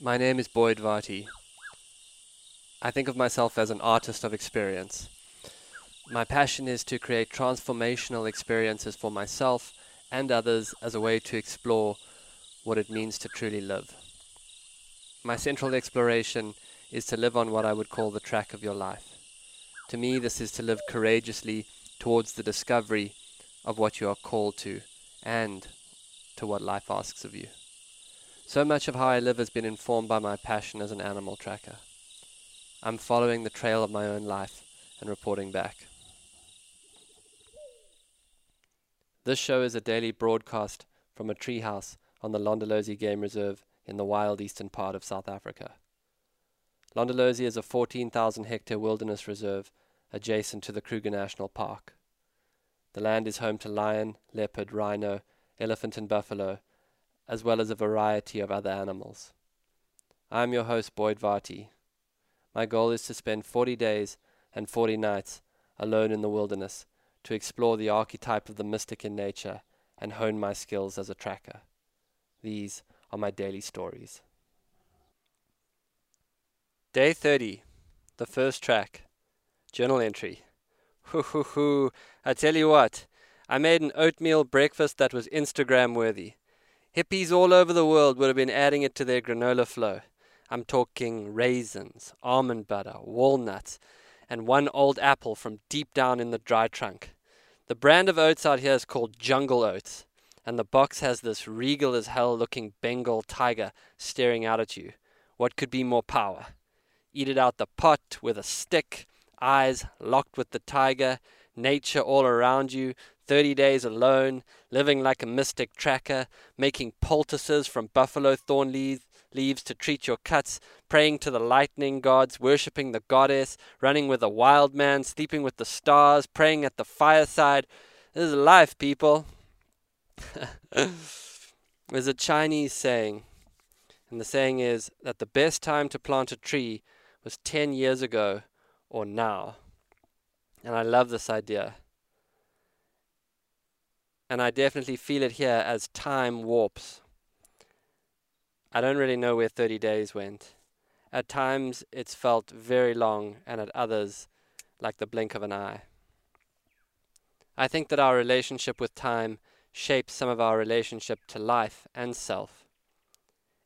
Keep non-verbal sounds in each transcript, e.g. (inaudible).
My name is Boyd Varty. I think of myself as an artist of experience. My passion is to create transformational experiences for myself and others as a way to explore what it means to truly live. My central exploration is to live on what I would call the track of your life. To me, this is to live courageously towards the discovery of what you are called to and to what life asks of you. So much of how I live has been informed by my passion as an animal tracker. I'm following the trail of my own life and reporting back. This show is a daily broadcast from a treehouse on the Londolozi Game Reserve in the wild eastern part of South Africa. Londolozi is a 14,000 hectare wilderness reserve adjacent to the Kruger National Park. The land is home to lion, leopard, rhino, elephant, and buffalo, as well as a variety of other animals. I am your host, Boyd Varty. My goal is to spend 40 days and 40 nights alone in the wilderness to explore the archetype of the mystic in nature and hone my skills as a tracker. These are my daily stories. Day 30, the first track. Journal entry. Hoo hoo hoo. I tell you what, I made an oatmeal breakfast that was Instagram worthy. Hippies all over the world would have been adding it to their granola flow. I'm talking raisins, almond butter, walnuts, and one old apple from deep down in the dry trunk. The brand of oats out here is called Jungle Oats, and the box has this regal as hell looking Bengal tiger staring out at you. What could be more power? Eat it out the pot with a stick, eyes locked with the tiger, nature all around you, 30 days alone, living like a mystic tracker, making poultices from buffalo thorn leaves, leaves to treat your cuts, praying to the lightning gods, worshipping the goddess, running with a wild man, sleeping with the stars, praying at the fireside. This is life, people. (laughs) There's a Chinese saying, and the saying is that the best time to plant a tree was 10 years ago or now. And I love this idea. And I definitely feel it here as time warps. I don't really know where 30 days went. At times it's felt very long, and at others, like the blink of an eye. I think that our relationship with time shapes some of our relationship to life and self.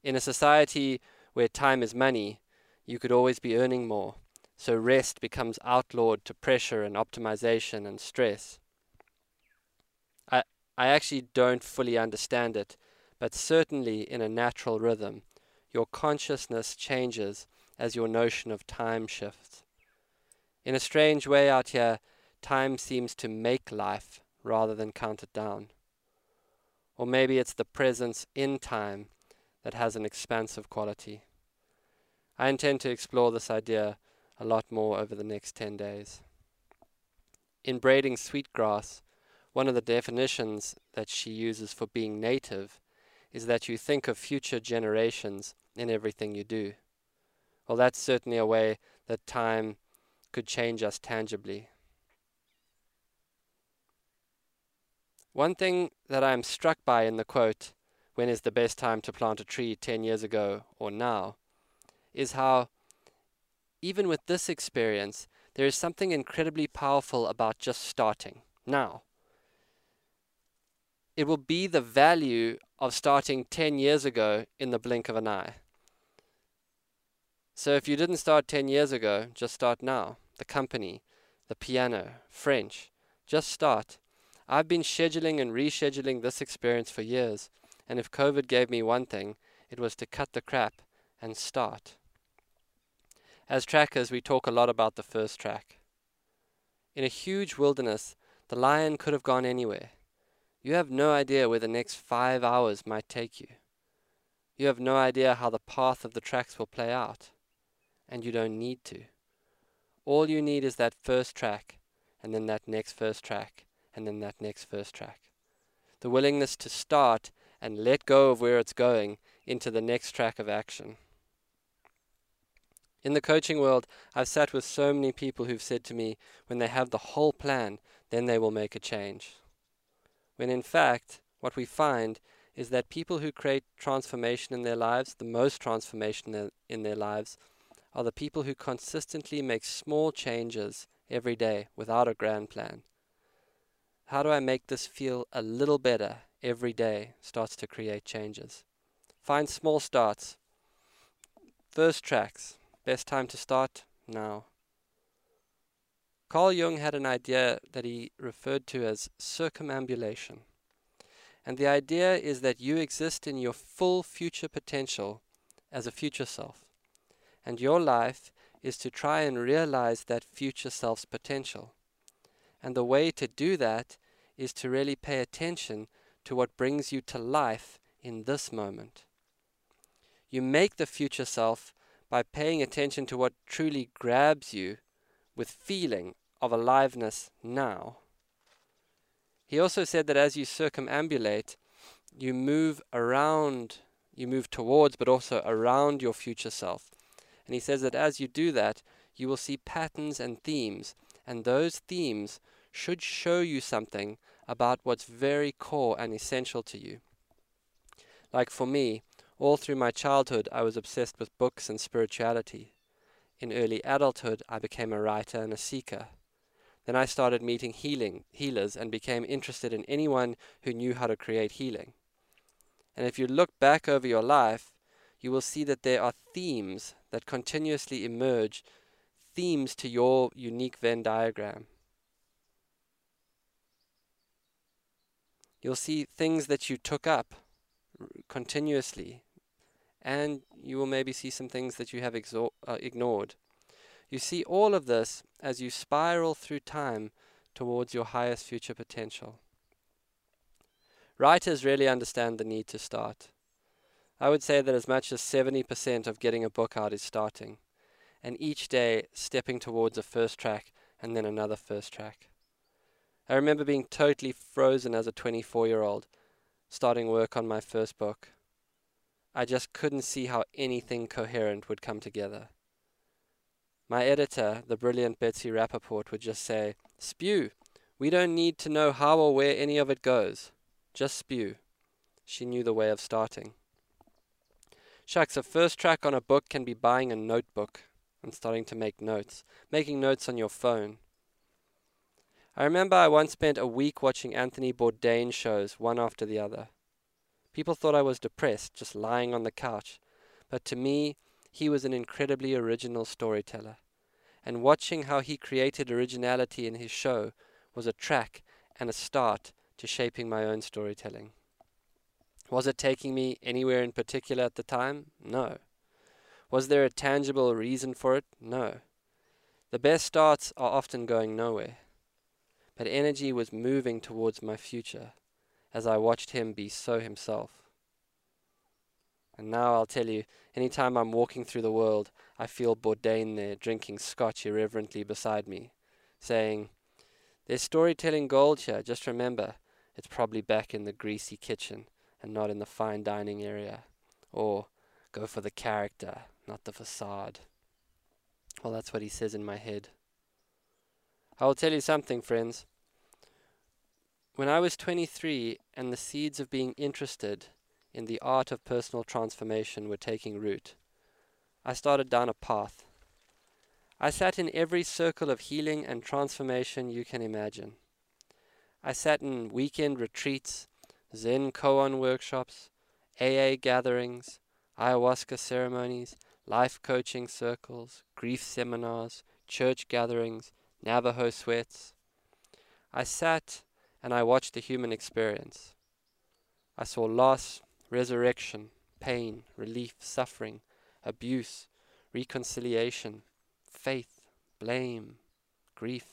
In a society where time is money, you could always be earning more, so rest becomes outlawed to pressure and optimization and stress. I, actually don't fully understand it, but certainly in a natural rhythm, your consciousness changes as your notion of time shifts. In a strange way out here, time seems to make life rather than count it down. Or maybe it's the presence in time that has an expansive quality. I intend to explore this idea a lot more over the next 10 days. In braiding sweetgrass, one of the definitions that she uses for being native is that you think of future generations in everything you do. Well, that's certainly a way that time could change us tangibly. One thing that I am struck by in the quote, when is the best time to plant a tree 10 years ago or now, is how, even with this experience, there is something incredibly powerful about just starting now. It will be the value of starting 10 years ago in the blink of an eye. So if you didn't start 10 years ago, just start now. The company, the piano, French, just start. I've been scheduling and rescheduling this experience for years, and if COVID gave me one thing, it was to cut the crap and start. As trackers, we talk a lot about the first track. In a huge wilderness, the lion could have gone anywhere. You have no idea where the next five hours might take you. You have no idea how the path of the tracks will play out. And you don't need to. All you need is that first track, and then that next first track, and then that next first track. The willingness to start and let go of where it's going into the next track of action. In the coaching world, I've sat with so many people who've said to me, when they have the whole plan, then they will make a change. When in fact, what we find is that people who create transformation in their lives, the most transformation in their lives, are the people who consistently make small changes every day without a grand plan. How do I make this feel a little better every day starts to create changes. Find small starts. First tracks. Best time to start? Now. Carl Jung had an idea that he referred to as circumambulation. And the idea is that you exist in your full future potential as a future self. And your life is to try and realize that future self's potential. And the way to do that is to really pay attention to what brings you to life in this moment. You make the future self by paying attention to what truly grabs you with feeling of aliveness now. He also said that as you circumambulate, you move around, you move towards, but also around your future self. And he says that as you do that, you will see patterns and themes, and those themes should show you something about what's very core and essential to you. Like for me, all through my childhood, I was obsessed with books and spirituality. In early adulthood, I became a writer and a seeker. Then I started meeting healing healers and became interested in anyone who knew how to create healing. And if you look back over your life, you will see that there are themes that continuously emerge, themes to your unique Venn diagram. You'll see things that you took up continuously, and you will maybe see some things that you have uh, ignored. You see all of this as you spiral through time towards your highest future potential. Writers really understand the need to start. I would say that as much as 70% of getting a book out is starting, and each day stepping towards a first track and then another first track. I remember being totally frozen as a 24 year old, starting work on my first book. I just couldn't see how anything coherent would come together. My editor, the brilliant Betsy Rappaport, would just say, Spew. We don't need to know how or where any of it goes. Just spew. She knew the way of starting. Shucks, a first track on a book can be buying a notebook and starting to make notes, making notes on your phone. I remember I once spent a week watching Anthony Bourdain shows, one after the other. People thought I was depressed, just lying on the couch, but to me, he was an incredibly original storyteller, and watching how he created originality in his show was a track and a start to shaping my own storytelling. Was it taking me anywhere in particular at the time? No. Was there a tangible reason for it? No. The best starts are often going nowhere. But energy was moving towards my future as I watched him be so himself. And now I'll tell you, any time I'm walking through the world, I feel Bourdain there drinking scotch irreverently beside me, saying, There's storytelling gold here, just remember, it's probably back in the greasy kitchen and not in the fine dining area. Or, go for the character, not the facade. Well, that's what he says in my head. I will tell you something, friends. When I was 23 and the seeds of being interested in the art of personal transformation were taking root, I started down a path. I sat in every circle of healing and transformation you can imagine. I sat in weekend retreats, Zen koan workshops, AA gatherings, ayahuasca ceremonies, life coaching circles, grief seminars, church gatherings, Navajo sweats. I sat and I watched the human experience. I saw loss, resurrection, pain, relief, suffering, abuse, reconciliation, faith, blame, grief.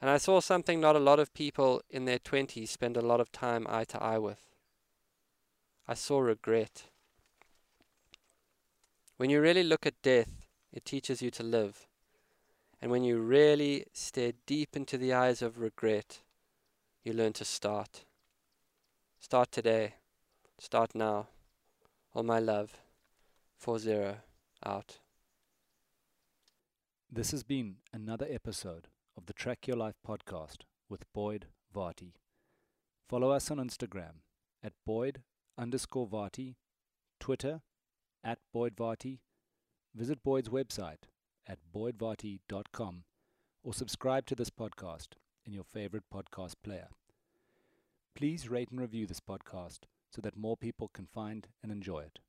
And I saw something not a lot of people in their 20s spend a lot of time eye to eye with. I saw regret. When you really look at death, it teaches you to live. And when you really stare deep into the eyes of regret, you learn to start. Start today. Start now. All my love. 4-0 out. This has been another episode of the Track Your Life podcast with Boyd Varty. Follow us on Instagram at Boyd underscore Varty, Twitter at Boyd Varty, visit Boyd's website at boydvarty.com, or subscribe to this podcast in your favorite podcast player. Please rate and review this podcast so that more people can find and enjoy it.